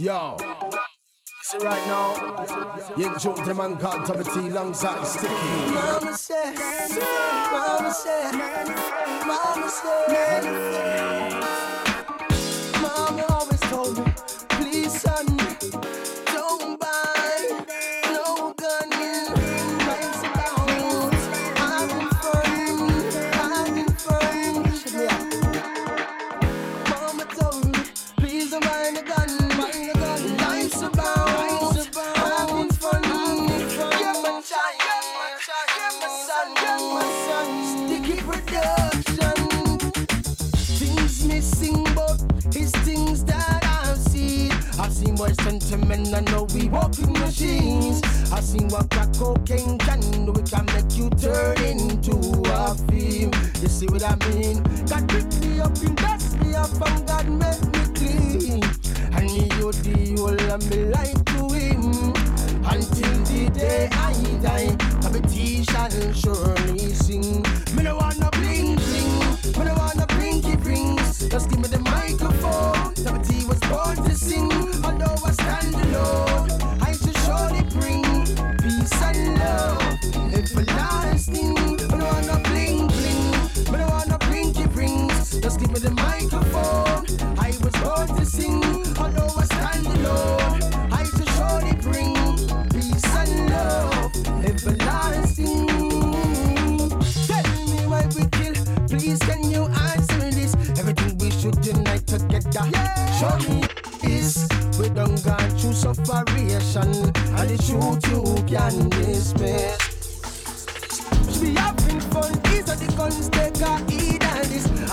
Yo. See right now, you joke the man called Tommy T alongside Sticky. Mama said, Mama said, Mama said.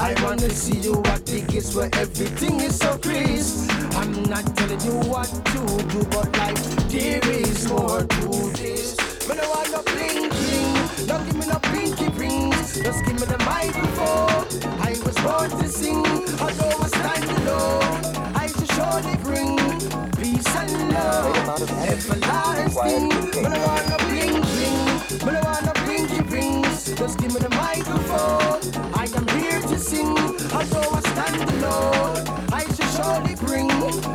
I wanna see you at the gates where everything is so crisp. I'm not telling you what to do, but like there is more to this. Me no want no bling bling, don't give me no pinky rings. Just give me the microphone. I was born to sing, although it's time to know. I should surely bring peace and love, everlasting. Me no want no bling bling, me no want no just give me the microphone. I am here to sing, although I stand alone. I shall surely bring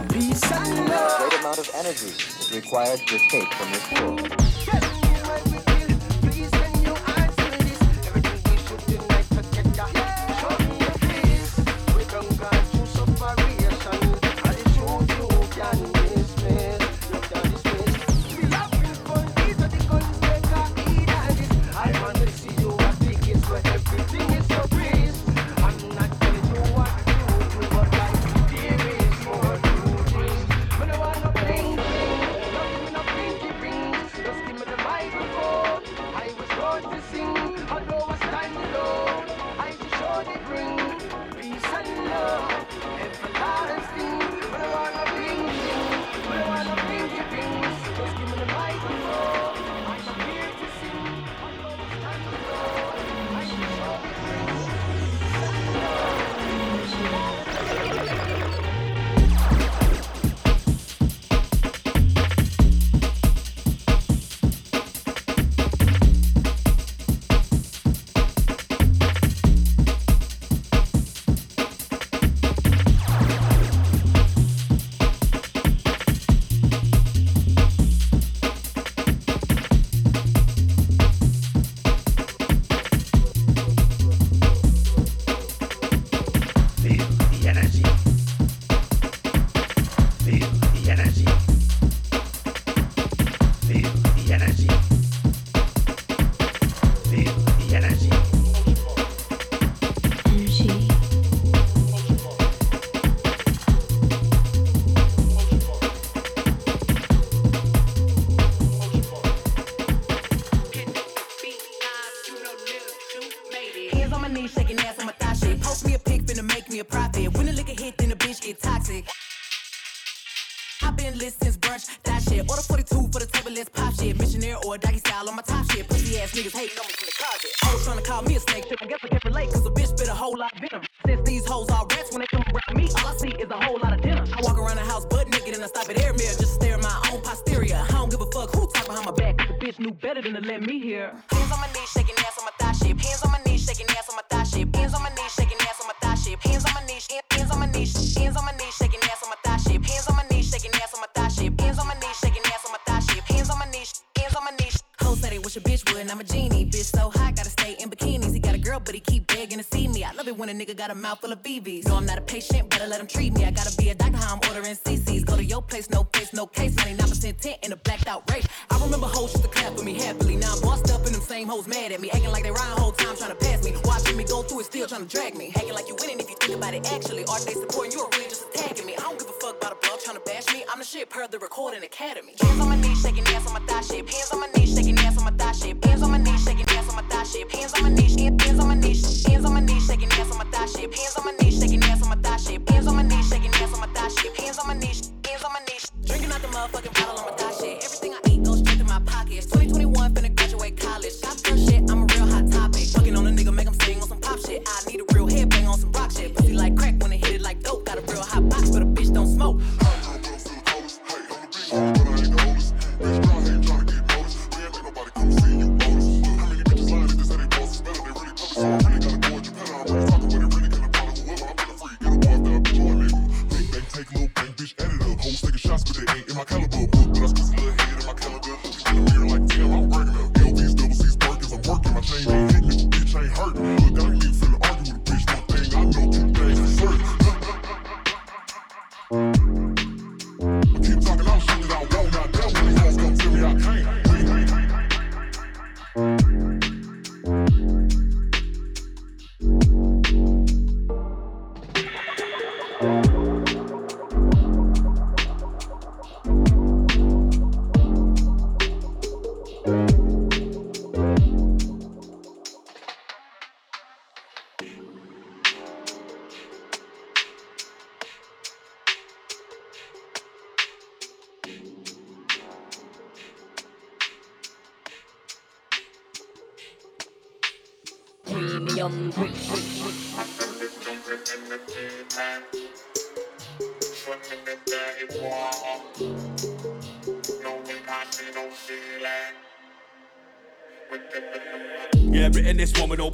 peace and love. The great amount of energy is required to escape from this world.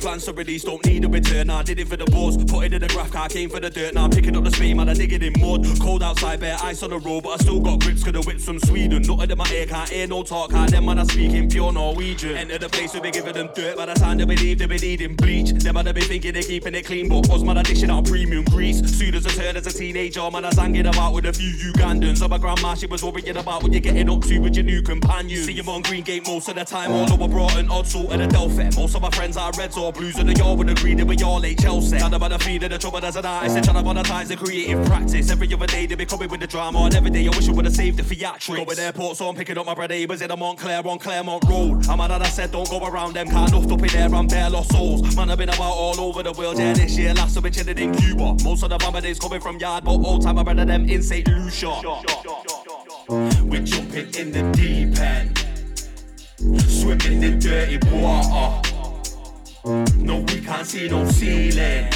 Plans to release, don't need a return. I did it for the boss, put it in the graph, I came for the dirt. Now I'm picking up the speed, man, I dig it in mud. Cold outside, bare ice on the road, but I still got grips, cause the whips some Sweden. Nothing in my ear, can't hear no talk, how them man, I speak in pure Norwegian. Enter the place where they giving them dirt, by the time they believe they be needing bleach. Them man, they be thinking they keeping it clean, but us man, dishing out premium grease. Soon as I turn as a teenager, man, I was hanging about with a few Ugandans. So my grandma, she was worrying about what you're getting up to with your new companions. See him on Green Gate most of the time, although I brought an odd sort of the Delphi. Most of my friends are reds or blues, and they all would agree that we all ain't Chelsea. None about the feed of the trouble as an artist, and trying to monetize the creative practice. Every other day they be coming with the drama, and every day I wish I would have saved the theatrics. Going to airport, so I'm picking up my bread neighbours in a Montclair on Claremont Road. I'm that I said don't go around them, can't enough up in there, I'm bare lost souls. Man, I've been about all over the world, yeah, this year last I've been chilling in Cuba. Most of the bomber days coming from yard, but all time I better them in St. Lucia. We're jumping in the deep end, swimming in dirty water. No, we can't see no ceiling.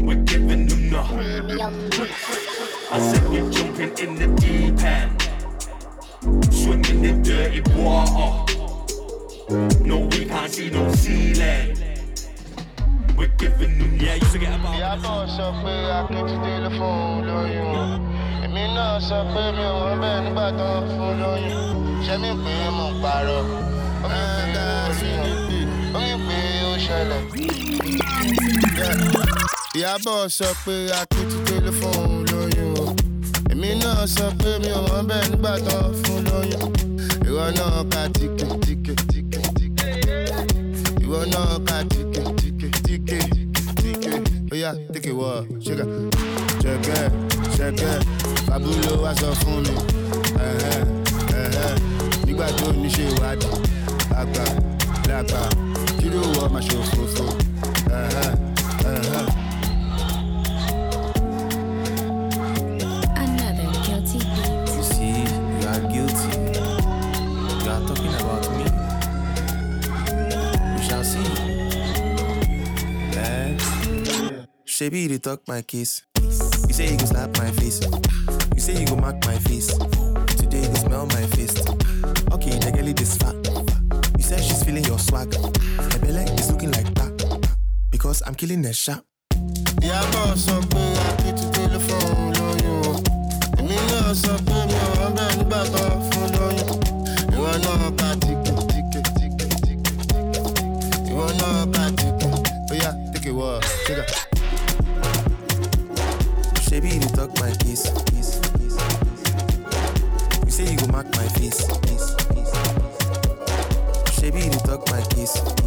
We're giving them the I said we're jumping in the deep end, swimming in dirty water. No, we can't see no ceiling. We're giving them, yeah, used to get about. Ìyábọ̀ sọ pé akíntúndé ló fún òun lóyún o. Èmi náà sọ pé mi ò wọ́n bẹ́ẹ̀ nígbà tó ń fún lóyún. Ṣé mi pé mo ń parọ́? Ó mi pé ó rí hàn. Ṣẹlẹ̀. Ìyábọ̀ sọ pé akíntúndé ló fún òun lóyún o. Èmi náà sọ pé mi ò wọ́n bẹ́ẹ̀ nígbà ń fún lóyún. Ìwọ náà ka tíkè tíkè tíkè tíkè. Ìwọ náà ka tíkè tíkè tíkè tíkè. Oya tíkè wọ ṣẹ́gà. Ṣẹ̀kẹ́ ṣẹ̀kẹ́ Fábúlò wá sọ fún mi. Nígbà tó ní ṣe ìwádìí, àgbà làgbà kí ló wọ máa ṣòfófó. Ẹ̀hẹ́, ẹ̀hẹ́. Another guilty beat. You see, you are guilty. You are talking about me. We shall see. Eh? Shebi, they talk my kiss. You say you go slap my face. You say you go mark my face. Today you smell my face. Okay, the girl is fat feeling your swagger. Ebele is looking like that because I'm killing the shop. Yeah, I sọ pé akéètì tẹlifóònù lóyún o. Èmi náà sọ pé mi ò wọ́n bẹ́ẹ̀ nígbà kan fún lóyún. Ìwọ náà ticket, ticket, ticket, tìkì tìkì tìkì. Ìwọ náà ka tìkì. Oya, take a walk, take you talk my case. You say you go mark my face. Talk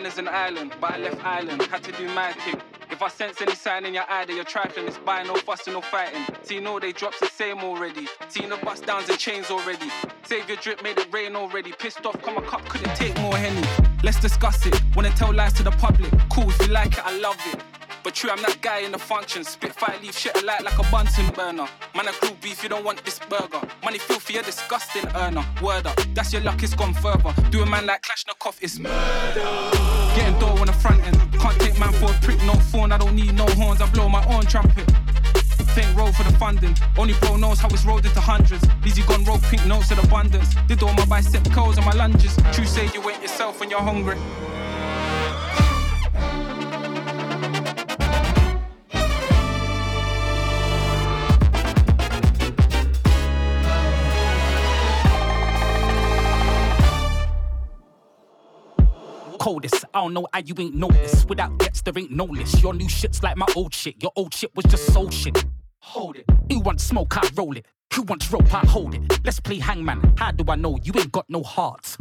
man is an island, but I left island, had to do my thing. If I sense any sign in your eye that you're trifling, it's by no fussing, no fighting. Tino, they drops the same already. Seen the bust downs and chains already. Save your drip, made it rain already. Pissed off, come a cup, couldn't take more henny. Let's discuss it. Wanna tell lies to the public? Cool, if you like it, I love it. But true, I'm that guy in the function. Spit fire, leave shit alight like a Bunsen burner. Man, I grew beef, you don't want this burger. Money filthy, you're disgusting earner. Word up, that's your luck, it's gone further. Do a man like Klashnikov, it's murder. Getting door on the front end. Can't take man for a prick, no phone, I don't need no horns, I blow my own trumpet. Think roll for the funding. Only bro knows how it's rolled into hundreds. Busy gone roll pink notes in abundance. Did all my bicep curls and my lunges. True say you ain't yourself when you're hungry. Coldest. I don't know how you ain't noticed. Without gets, there ain't no list. Your new shit's like my old shit. Your old shit was just soul shit. Hold it. Who wants smoke? I roll it. Who wants rope? I hold it. Let's play hangman. How do I know you ain't got no heart?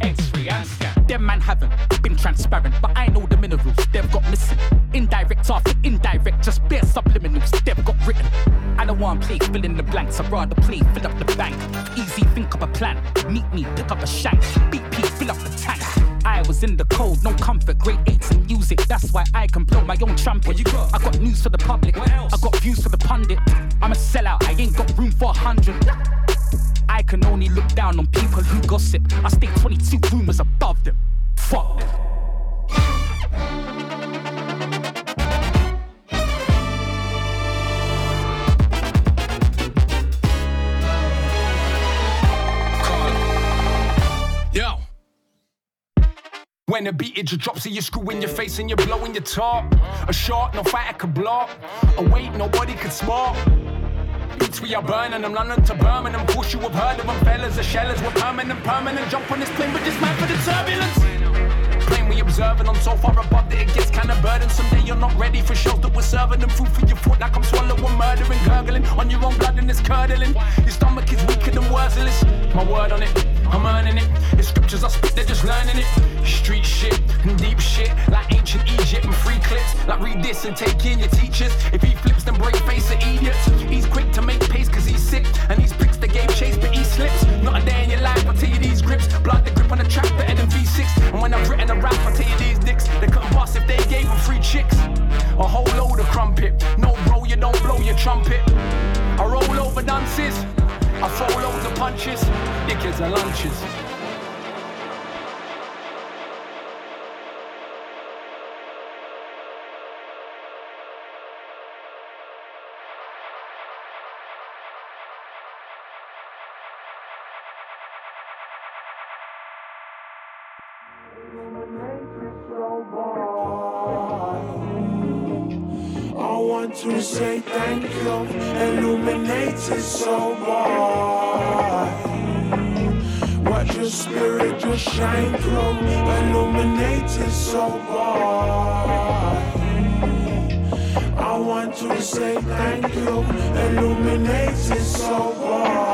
X-ray and scan. Them man haven't been transparent, but I know the minerals they've got missing. Indirect after indirect, just bare subliminals they've got written. I don't want play fill in the blanks, I'd rather play fill up the bank. Easy, think up a plan. Meet me, pick up a shank. BP, fill up the tank. I was in the cold, no comfort, great eights and music. That's why I can blow my own trumpet. What you got? I got news for the public. What else? I got views for the pundit. I'm a sellout, I ain't got room for a hundred. I can only look down on people who gossip. I stay 22 rumors above them. Fuck them. When the beat it just drops and you screw in your face and you're blowing your top. A shot, no fighter could block. A weight, nobody could smart. Beats we are burning them, London to Birmingham. Push you have heard of them, fellas. The shellers were permanent, permanent. Jump on this plane, but this man for the turbulence. Plane we observing on so far above that it gets kinda burdensome. That you're not ready for shows that we're serving them. Food for your foot, like I'm swallowing, murdering, gurgling. On your own blood and it's curdling. Your stomach is weaker than worthless. My word on it, I'm earning it. The scriptures I spit, they're just learning it. Street shit and deep shit, like ancient Egypt and free clips. Like read this and take in your teachers. If he flips, then break face of idiots. He's quick to make pace cause he's sick. And he's bricks the game chase, but he slips. Not a day in your life, I'll tell you these grips. Blood the grip on the track better than V6. And when I've written a rap, I'll tell you these dicks. They couldn't bust if they gave them free chicks. A whole load of crumpet. No, bro, you don't blow your trumpet. I roll over dances. I throw loads of punches. Your kids are lunches. To say thank you, illuminated so bright. Watch your spirit just shine through, illuminated so bright. I want to say thank you, illuminated so bright.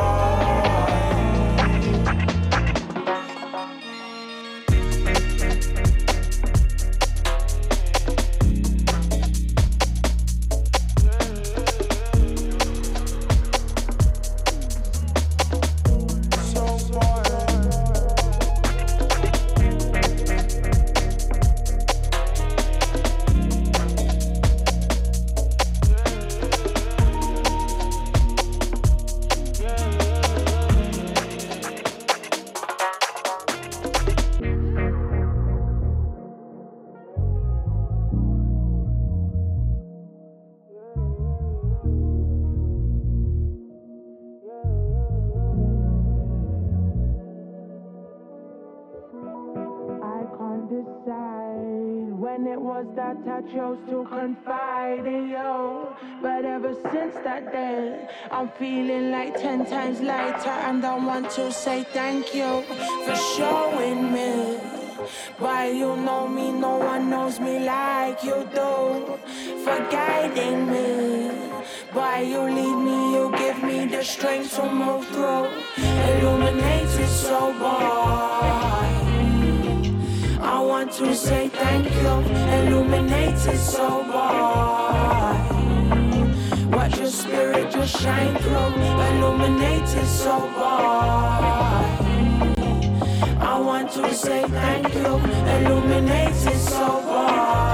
Chose to confide in you. But ever since that day, I'm feeling like ten times lighter, and I want to say thank you for showing me. Why you know me, no one knows me like you do. For guiding me. Why you lead me, you give me the strength to move through. Illuminated so bright want to say thank you. Illuminated so bright. Watch your spirit just shine through. Illuminated so bright. I want to say thank you. Illuminated so bright.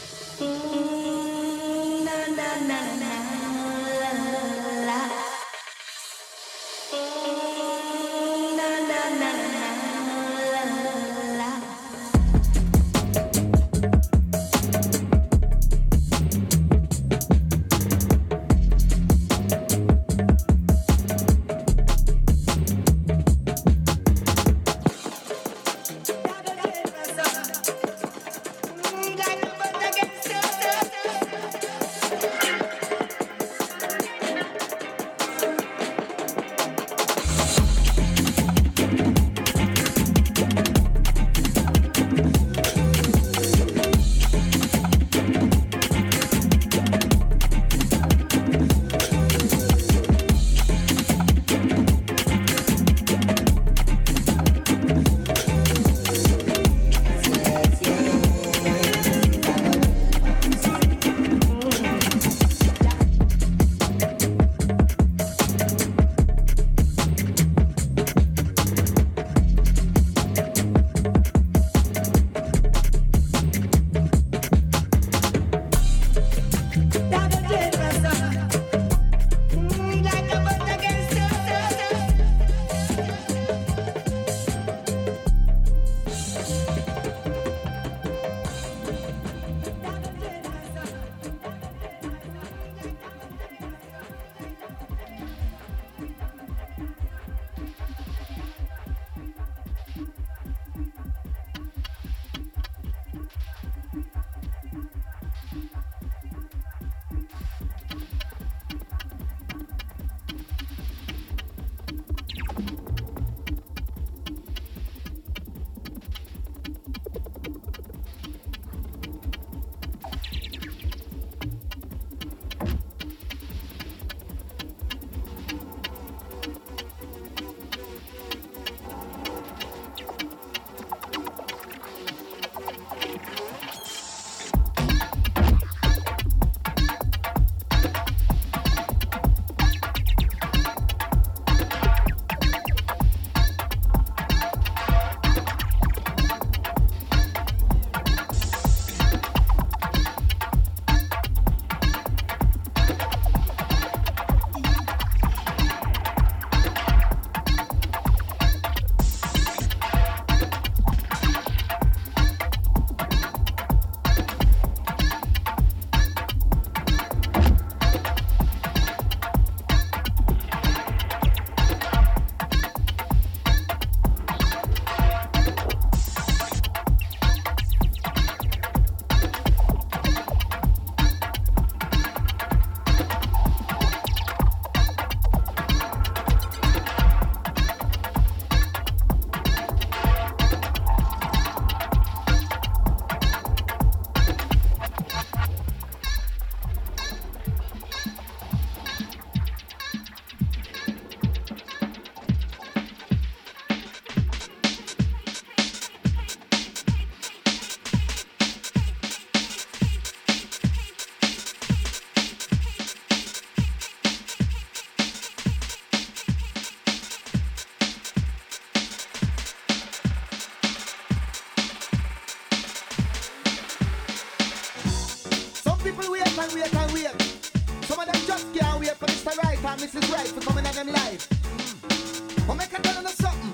and wait and wait. Some of them just can't wait for Mr. Right and Mrs. Right for coming on them live. Mm. But make a tell you something.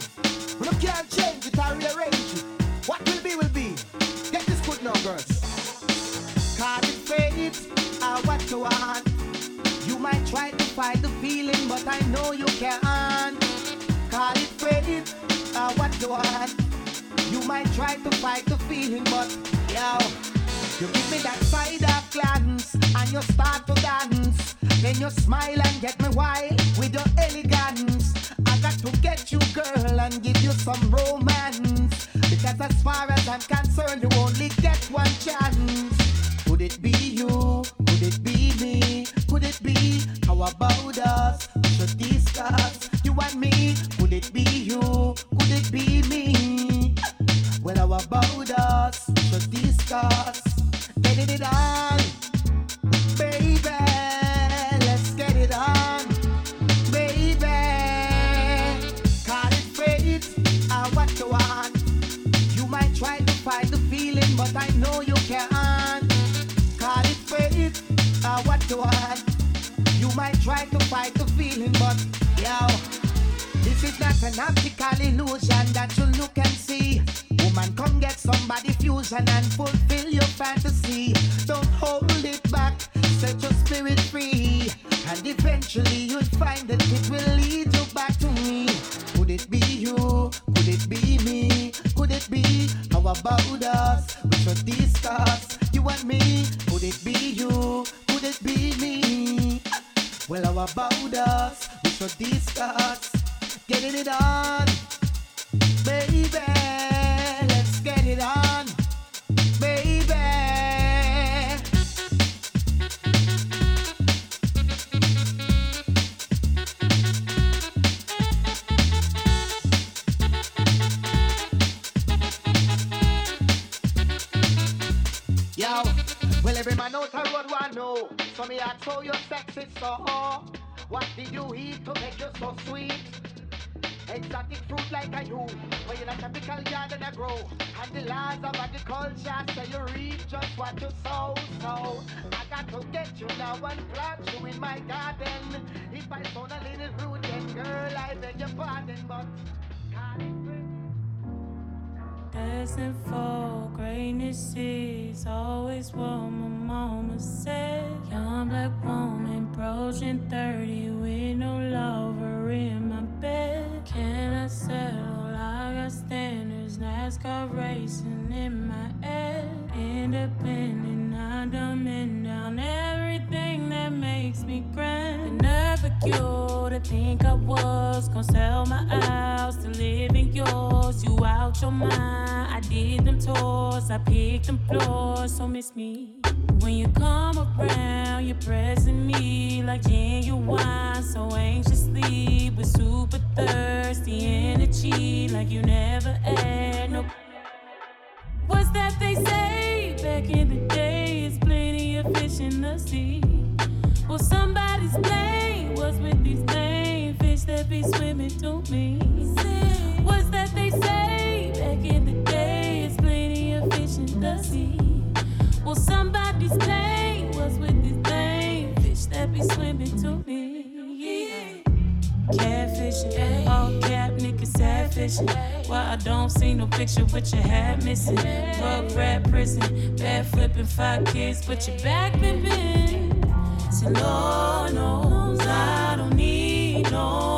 We can't change it or rearrange it. What will be will be. Get this good now, girls. Call it fate or what you want. You might try to fight the feeling, but I know you can't. Call it fate or what you want. You might try to fight the feeling, but yo. You give me that side of glance and you start to dance. Then you smile and get me wild with your elegance. I got to get you, girl, and give you some romance. Because as far as I'm concerned, you only an optical illusion that you look and see. Woman, come get somebody fusion and fulfill your fantasy. Don't hold it back, set your spirit free. And eventually you'll find that it will lead you back to me. Could it be you? Could it be me? Could it be how about us? Getting it on, baby. Let's get it on, baby. Yo, well every man out a road want know. So me ask how your sex is. What did you eat to make you so sweet? Exotic fruit like a you, where you're a tropical garden a grow. And the laws of agriculture say you reap just what you sow. So I got to get you now and plant you in my garden. If I sound a little rude, then girl I beg your pardon, but. Destined for greatness is always what my mama said. Young black woman approaching 30 with no lover in. Can I settle? I got standards, NASCAR racing in my head. Independent, I dumb down everything that makes me grand. You to think I was gonna sell my house to live in yours. You out your mind. I did them tours, I picked them floors, so miss me. When you come around, you're pressing me like genuine, so anxiously, but super thirsty energy, like you never had no. What's that they say back in the day? It's plenty of fish in the sea. Well, somebody's plane was with these fish that be swimming to me. What's that they say back in the day? It's plenty of fish in the sea. Well, somebody's plane was with these lame fish that be swimming to me. Catfishing, all cap niggas sad fishing. Why I don't see no picture with your hat missing. Drug rat prison, bad flipping five kids, but your back been bent. So Lord knows I don't need no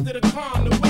midst the calm, the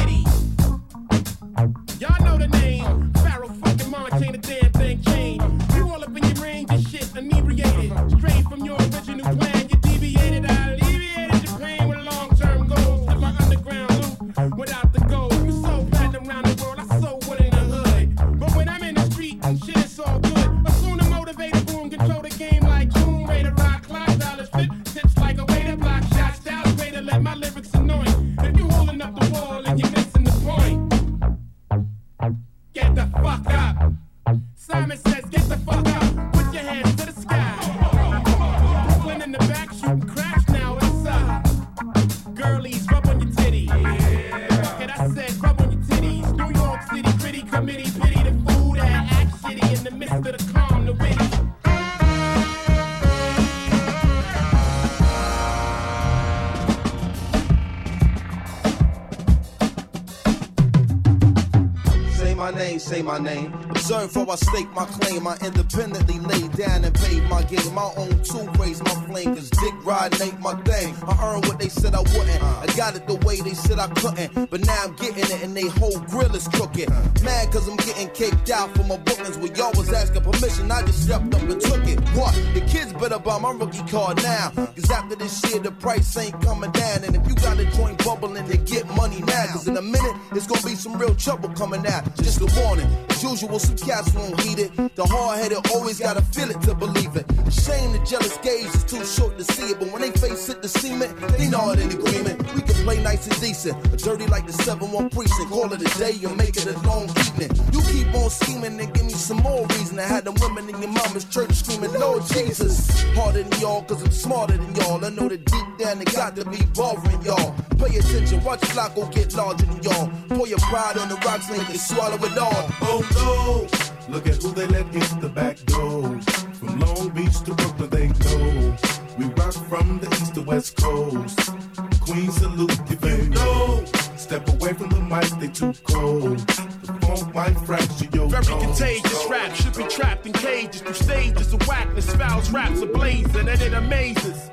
Say my name. Observe how I stake my claim. I independently laid down and paid my game. My own two raise my flame. Cause dick riding ain't my thing. I earned what they said I wouldn't. I got it the way they said I couldn't. But now I'm getting it and they whole grill is crooked. Mad cause I'm getting kicked out for my bookings. Where y'all was asking permission, I just stepped up and took it. What? The kids better buy my rookie card now. Cause after this year, the price ain't coming down. And if you got a joint bubbling, then get money now. Cause in a minute, it's gonna be some real trouble coming out. Just a warning. As usual, some cats won't heed it. The hard headed always gotta feel it to believe it. Shame the jealous gaze is too short to see it. But when they face it, the cement, they know it in agreement. We can play nice decent. But dirty like the 7 1 precinct. Call it a day and make it a long evening. You keep on scheming and give me some more reason. I had them women in your mama's church screaming, Lord Jesus. Harder than y'all, cause I'm smarter than y'all. I know that deep down they got to be bothering y'all. Pay attention, watch the clock go get larger than y'all. Pour your pride on the rocks and they swallow it all. Oh no! Look at who they let in the back door. From Long Beach to Brooklyn, they know. We rock from the east to west coast. Queen salute if you know. Step away from the mic, they too cold. The funk might fracture your Very nose. contagious rap should be trapped in cages through stages of whackness. Fouls raps ablaze and it amazes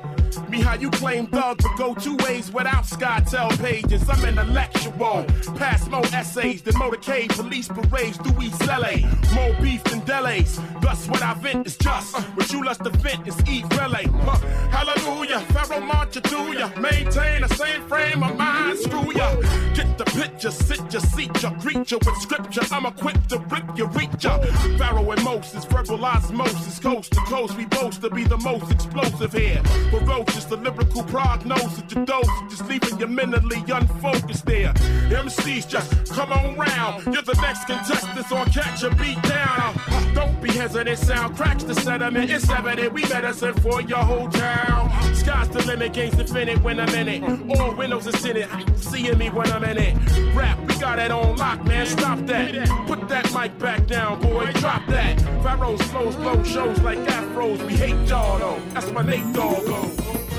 me how you claim thug but go two ways without SkyTel pages. I'm intellectual, pass more essays than motorcade police parades through East LA. More beef than delays. Thus what I vent is just what you lust to vent is eat relay. Huh. Hallelujah, Pharaoh march through ya. Maintain the same frame of mind, screw ya. Get the picture, sit ya, seat ya, ya with scripture. I'm equipped to rip ya, reach ya. Pharaoh and Moses, verbal osmosis, coast to coast. We boast to be the most explosive here. Ferocious, the lyrical prognosis, your dose, just leaving you mentally unfocused there. MCs just come on round. You're the next contestant, so catch a beat down. Don't be hesitant, sound cracks the sediment. It's evident we medicine for your whole town. Sky's the limit, game's infinite when I'm in it. All windows is in it, seeing me when I'm in it. Rap, we got it on lock, man. Stop that. Put that mic back down, boy. Drop that. Pharaoh's flows, blow shows like afros. We hate y'all though. That's my Nate Dogg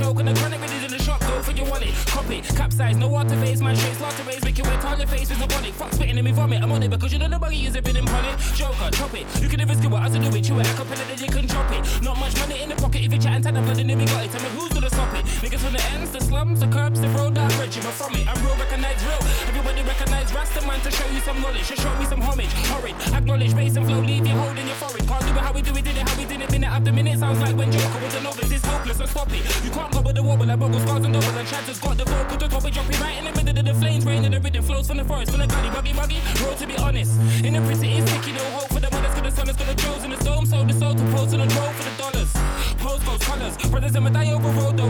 I'm choke. And the chronic is in the shop, go for your wallet. Copy, capsize, no water phase, man, straight slaughter raise, make you wet on face, is a bonnet. Fuck spitting in me vomit, I'm on it because you know the buggy is a bit in it. Joker, chop it. You can never skill what I do it, chew it, I can then you can chop it. Not much money in the pocket if you chat and tell the blood, then we got it. Tell me who's gonna stop it? Niggas from the ends, the slums, the curbs, the road, that bridge, but from it. I'm real, recognize real. Everybody recognize Rasta man to show you some knowledge, to show me some homage. Horrid, acknowledge, bass and flow, leave you holding your forehead. Can't do it how we do it, did it how we did it, minute after minute. Sounds like when Joker was a novice, it's hopeless, so stop it. You can't go with the wobble, like bubble scars and doubles, and chatters got the vocal to top it, drop it right in the middle of the flames, rain and the rhythm flows from the forest, from the gully, buggy, buggy. Road to be honest, in the prison it's sticky, no hope for the mothers, cause the sun is gonna choose in the storm, so the soul to post on the for the dollars. Pose goes colours, brothers in my die over road, though,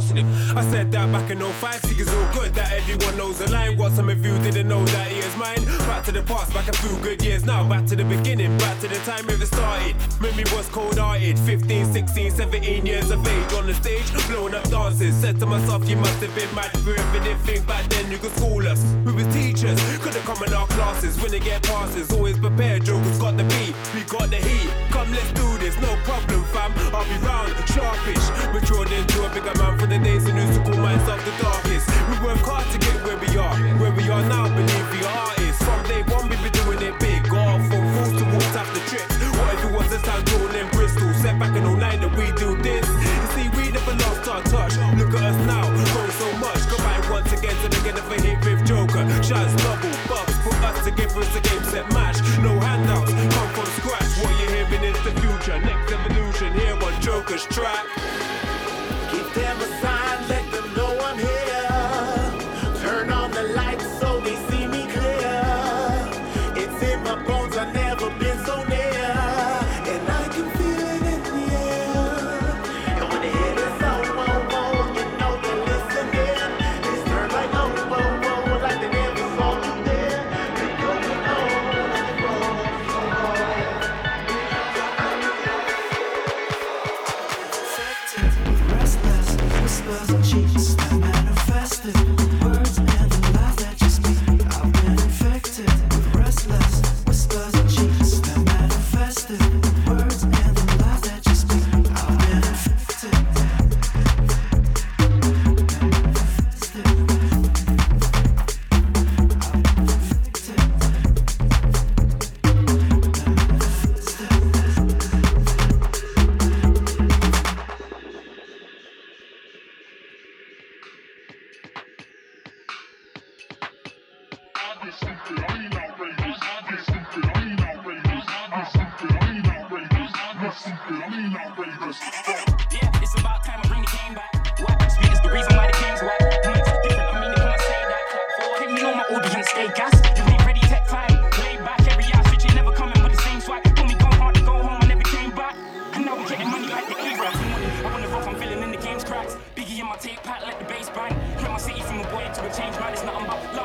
I said that back in 05, see it's all good that everyone knows the line. What some of you didn't know that he is mine. Back to the past, back a few good years now. Back to the beginning, back to the time it started. Memory was cold hearted, 15, 16, 17 years of age. On the stage, blowing up dances. Said to myself, you must have been mad for everything back then. You could school us. We was teachers, couldn't come in our classes. They get passes, always prepared. Jokers got the beat, we got the heat. Come, let's do this, no problem, fam. I'll be round, sharpish. Matured into a bigger man for the days and used to call myself the darkest. We work hard to get where we are. Where we are now, believe Joker's track. Biggie in my tape pack, let the bass bang. Hit my city from a boy to a change man, it's nothing but